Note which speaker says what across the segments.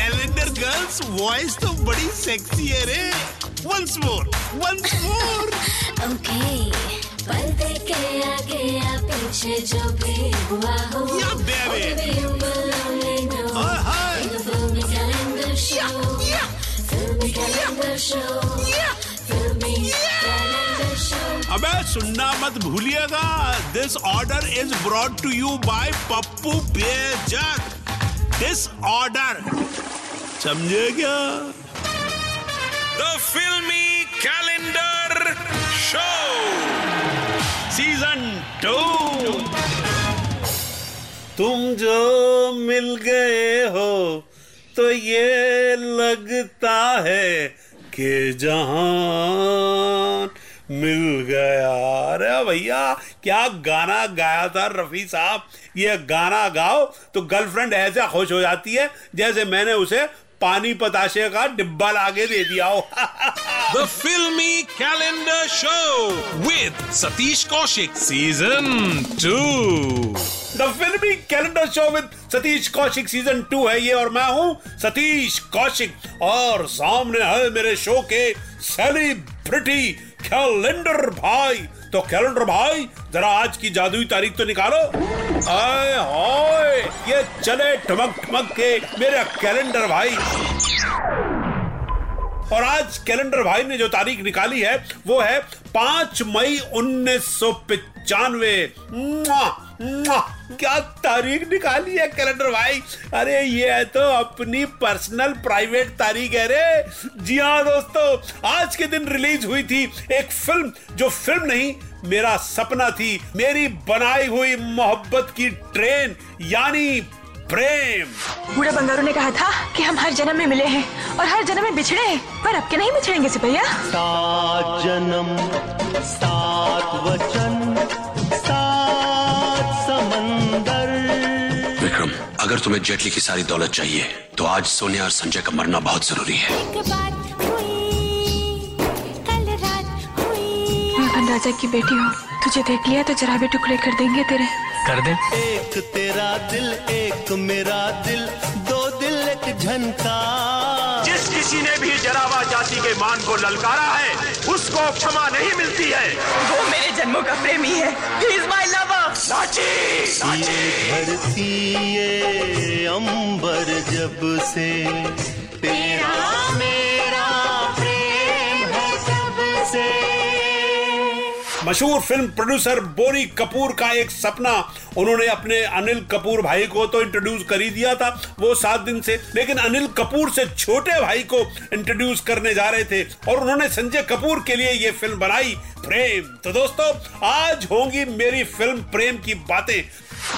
Speaker 1: Calendar girls voice तो बड़ी sexy है रे। Once more once more
Speaker 2: okay पलते के आगे या पीछे जो भी हुआ हो या बेबी ओ
Speaker 1: हाय अबे सुनना मत भूलिएगा। This order is brought to you by Pappu Bejak this order समझे क्या? द फिल्मी कैलेंडर शो सीज़न टू तुम जो मिल गए हो तो ये लगता है कि जहान मिल गया। अरे भैया क्या गाना गाया था रफी साहब? ये गाना गाओ तो गर्लफ्रेंड ऐसे खुश हो जाती है जैसे मैंने उसे पानी पताशे का डिब्बा लागे दे दिया हो।
Speaker 3: The Filmy Calendar Show with Satish Kaushik Season 2.
Speaker 1: The Filmi calendar show with Satish Kaushik season two है ये और मैं हूँ सतीश कौशिक और सामने है मेरे शो के सेलिब्रिटी कैलेंडर भाई। तो कैलेंडर भाई जरा आज की जादुई तारीख तो निकालो। हाय ये चले ठमक ठमक के मेरा कैलेंडर भाई। और आज कैलेंडर भाई ने जो तारीख निकाली है, वो है पाँच मई उन्नीस सौ पिचानवे। क्या तारीख निकाली है कैलेंडर भाई? अरे ये है तो अपनी पर्सनल प्राइवेट तारीख है रे। जी हाँ दोस्तों आज के दिन रिलीज़ हुई थी एक फ़िल्म जो फ़िल्म नहीं मेरा सपना थी। मेरी बनाई हुई मोहब्बत की ट्रेन यानी प्रेम।
Speaker 4: बूढ़ा बंगारू ने कहा था कि हम हर जन्म में मिले हैं और हर जन्म में बिछड़े हैं पर अब के नहीं बिछड़ेंगे सिपैया?
Speaker 5: सात जन्म सात वचन।
Speaker 6: अगर तुम्हें जेटली की सारी दौलत चाहिए तो आज सोनिया और संजय का मरना बहुत ज़रूरी है।
Speaker 4: मैं राजा की बेटी हूँ तुझे देख लिया तो जरा भी टुकड़े कर देंगे तेरे।
Speaker 3: कर दे।
Speaker 5: एक तेरा दिल एक मेरा दिल दो दिल एक झनका
Speaker 7: जिस किसी ने भी जरावा जाति के मान को ललकारा है उसको क्षमा नहीं मिलती है।
Speaker 4: वो मेरे जन्मों का प्रेमी है। ही इज़ माय लवर
Speaker 7: साची
Speaker 5: ये अंबर जब से तेरा मेरा प्रेम है तब से।
Speaker 1: मशहूर फ़िल्म प्रोड्यूसर बोनी कपूर का एक सपना उन्होंने अपने अनिल कपूर भाई को तो इंट्रोड्यूस कर ही दिया था, वो सात दिन से। लेकिन अनिल कपूर से छोटे भाई को इंट्रोड्यूस करने जा रहे थे और उन्होंने संजय कपूर के लिए ये फ़िल्म बनाई, प्रेम। तो दोस्तों, आज होंगी मेरी फ़िल्म प्रेम की बातें।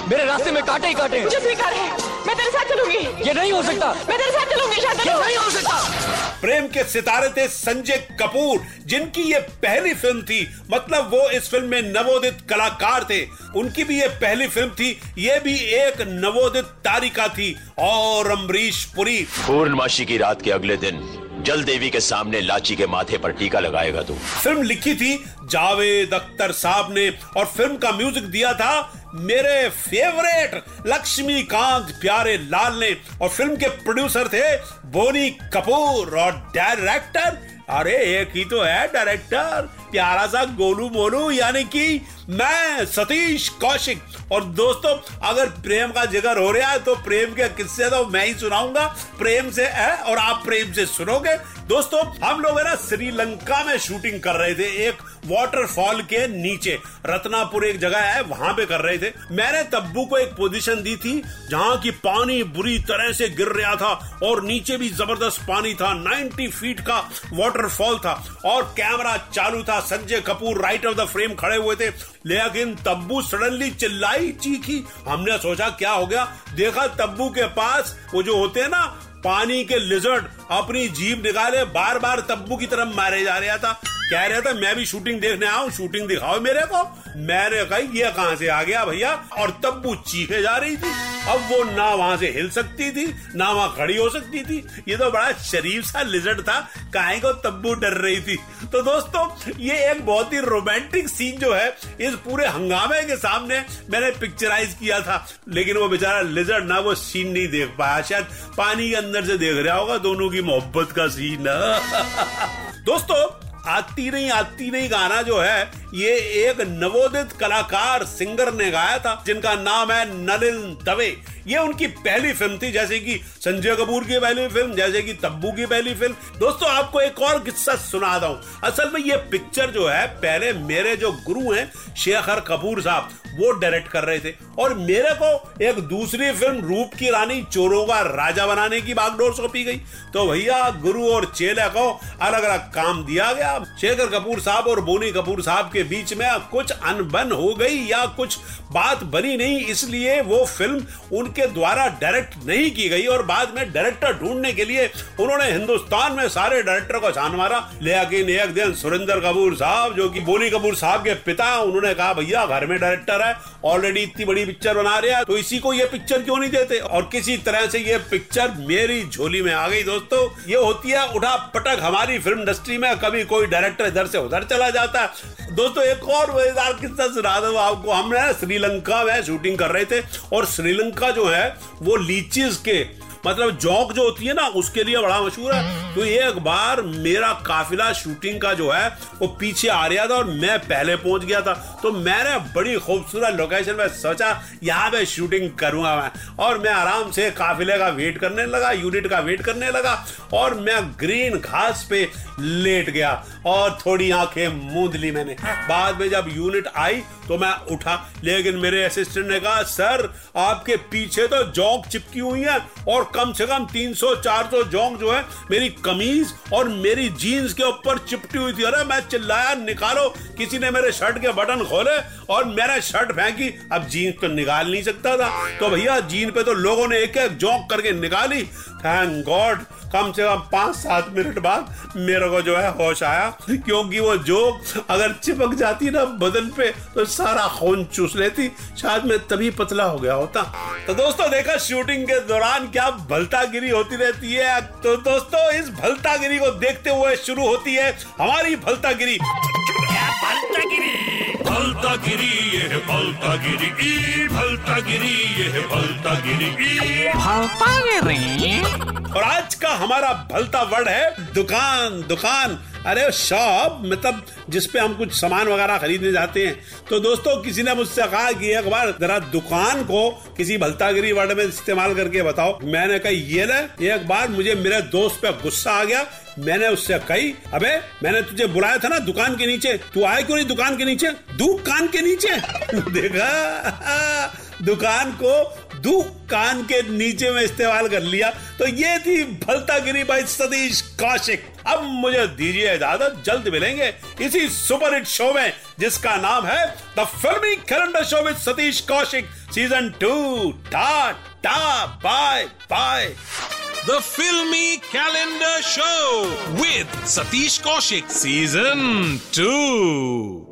Speaker 8: मेरे रास्ते में कांटे ही कांटे
Speaker 4: मुझे स्वीकार है। मैं तेरे साथ चलूँगी।
Speaker 8: ये नहीं हो सकता।
Speaker 4: मैं तेरे साथ चलूँगी शादी
Speaker 8: ये नहीं हो सकता।
Speaker 1: प्रेम के सितारे थे संजय कपूर जिनकी ये पहली फ़िल्म थी। मतलब वो इस फ़िल्म में नवोदित कलाकार थे। उनकी भी ये पहली फ़िल्म थी ये भी एक नवोदित तारिका थी। और अमरीश पुरी।
Speaker 9: पूर्णमासी की रात के अगले दिन जल देवी के सामने लाची के माथे पर टीका लगाएगा तू।
Speaker 1: फ़िल्म लिखी थी जावेद अख्तर साहब ने और फ़िल्म का म्यूज़िक दिया था मेरे फेवरेट लक्ष्मीकांत प्यारे लाल ने और फ़िल्म के प्रोड्यूसर थे बोनी कपूर और डायरेक्टर। अरे, एक ही तो है डायरेक्टर। प्यारा सा गोलू मोलू, यानी कि मैं, सतीश कौशिक। और दोस्तों, अगर प्रेम का ज़िक्र हो रहा है तो प्रेम के किस्से तो मैं ही सुनाऊँगा। प्रेम से है और आप प्रेम से सुनोगे। दोस्तों, हम लोग है ना, श्रीलंका में शूटिंग कर रहे थे। एक वाटरफॉल के नीचे। रत्नापुर एक जगह है, वहाँ पे कर रहे थे। मैंने तब्बू को एक पोजीशन दी थी, जहाँ की पानी बुरी तरह से गिर रहा था और नीचे भी ज़बरदस्त पानी था। 90 फीट का वाटरफॉल था और कैमरा चालू था। Sanjay Kapoor right of the frame खड़े हुए थे। लेकिन तब्बू सडनली चिल्लाई, चीखी। हमने सोचा, क्या हो गया? देखा तब्बू के पास वो जो होते हैं ना, पानी के लिजर्ड अपनी जीप निकाले बार बार तब्बू की तरफ़ मारे जा रहा था। कह रहे थे, मैं भी शूटिंग देखने आऊँ शूटिंग दिखाओ मेरे को. मैंने कहा, ये कहाँ से आ गया भैया? और तब्बू चीखे जा रही थी। अब वो ना वहाँ से हिल सकती थी, ना वहाँ खड़ी हो सकती थी। ये तो बड़ा शरीफ सा लिजर्ड था, काहे को तब्बू डर रही थी। तो दोस्तों, ये एक बहुत ही रोमांटिक सीन जो है, इस पूरे हंगामे के सामने मैंने पिक्चराइज किया था। लेकिन वो बेचारा लिजर्ड ना वो सीन नहीं देख पाया। शायद पानी के अंदर से देख रहा होगा दोनों की मोहब्बत का सीन दोस्तों आती नहीं आती नहीं गाना जो है, ये एक नवोदित कलाकार, सिंगर ने गाया था, जिनका नाम है नलिन दवे। ये उनकी पहली फ़िल्म थी, जैसे कि संजय कपूर की पहली फ़िल्म, जैसे कि तब्बू की पहली फ़िल्म। दोस्तों, आपको एक और किस्सा सुना दूँ असल में ये पिक्चर जो है, पहले मेरे जो गुरु हैं शेखर कपूर साहब, वो डायरेक्ट कर रहे थे। और मेरे को एक दूसरी फ़िल्म, रूप की रानी, चोरों का राजा बनाने की बागडोर सौंपी गई। तो भैया, गुरु और चेले को अलग अलग काम दिया गया। शेखर कपूर साहब और बोनी कपूर साहब के बीच में कुछ अनबन हो गई या कुछ बात बनी नहीं, इसलिए वो फ़िल्म उनके द्वारा डायरेक्ट नहीं की गई और बाद में डायरेक्टर ढूँढने के लिए उन्होंने हिंदुस्तान में सारे डायरेक्टर को छान मारा। लेकिन एक दिन सुरेंद्र कपूर साहब, जो कि बोनी कपूर साहब के पिता उन्होंने कहा, भैया, घर में डायरेक्टर है ऑलरेडी इतनी बड़ी पिक्चर बना रहे हैं तो इसी को ये पिक्चर क्यों नहीं देते? और किसी तरह से ये पिक्चर मेरी झोली में आ गई दोस्तों। ये होती है उठा पटक हमारी फ़िल्म इंडस्ट्री में, कभी कोई डायरेक्टर इधर से उधर चला जाता है। दोस्तों, एक और मज़ेदार किस्सा सुना दो आपको। हमने श्रीलंका में शूटिंग कर रहे थे और श्रीलंका जो है वो लीचीज के मतलब जौक जो होती है ना, उसके लिए बड़ा मशहूर है। तो एक बार मेरा काफिला शूटिंग का जो है, वो पीछे आ रहा था और मैं पहले पहुँच गया था। तो मैंने बड़ी खूबसूरत लोकेशन में सोचा, यहाँ पे शूटिंग करूँगा मैं। और मैं आराम से काफिले का वेट करने लगा यूनिट का वेट करने लगा और मैं ग्रीन घास पे लेट गया और थोड़ी आँखें मूंद ली मैंने। बाद में जब यूनिट आई तो मैं उठा। लेकिन मेरे असिस्टेंट ने कहा, सर, आपके पीछे तो जौक चिपकी हुई है और कम से कम 300-400 जौक जो है मेरी कमीज और मेरी जीन्स के ऊपर चिपटी हुई थी। अरे मैं चिल्लाया, निकालो। किसी ने मेरे शर्ट के बटन खोले और मेरा शर्ट फेंकी। अब जीन्स तो निकाल नहीं सकता था। तो भैया, जीन पे तो लोगों ने एक एक जोंक करके निकाली। थैंक गॉड कम से कम पाँच सात मिनट बाद मेरे को जो है होश आया, क्योंकि वो जोक अगर चिपक जाती ना बदन पे तो सारा खून चूस लेती। शायद मैं तभी पतला हो गया होता। तो दोस्तों, देखा शूटिंग के दौरान क्या भलतागिरी होती रहती है। तो दोस्तों इस भलतागिरी को देखते हुए शुरू होती है हमारी भलतागिरी।
Speaker 7: भलतागिरी? ये भलतागिरी ई भलतागिरी ये भलतागिरी ई
Speaker 1: और आज का हमारा भलता वर्ड है दुकान दुकान। अरे शॉप मतलब जिसपे हम कुछ सामान वगैरह खरीदने जाते हैं। तो दोस्तों, किसी ने मुझसे कहा कि एक बार जरा दुकान को किसी भलतागिरी वर्ड में इस्तेमाल करके बताओ। मैंने कहा, ये ले, एक बार मुझे मेरे दोस्त पे गुस्सा आ गया। मैंने उससे कही, अबे, मैंने तुझे बुलाया था ना दुकान के नीचे। तू आए क्यों नहीं दुकान के नीचे? दुकान के नीचे? देखा? दुकान को दुख कान के नीचे में इस्तेमाल कर लिया तो ये थी भलतागिरी बाई सतीश कौशिक। अब मुझे दीजिए इजाज़त, जल्द मिलेंगे इसी सुपर हिट शो में, जिसका नाम है the Filmi calendar show with Satish Kaushik season two tata bye bye
Speaker 3: the Filmi calendar show with Satish Kaushik season 2.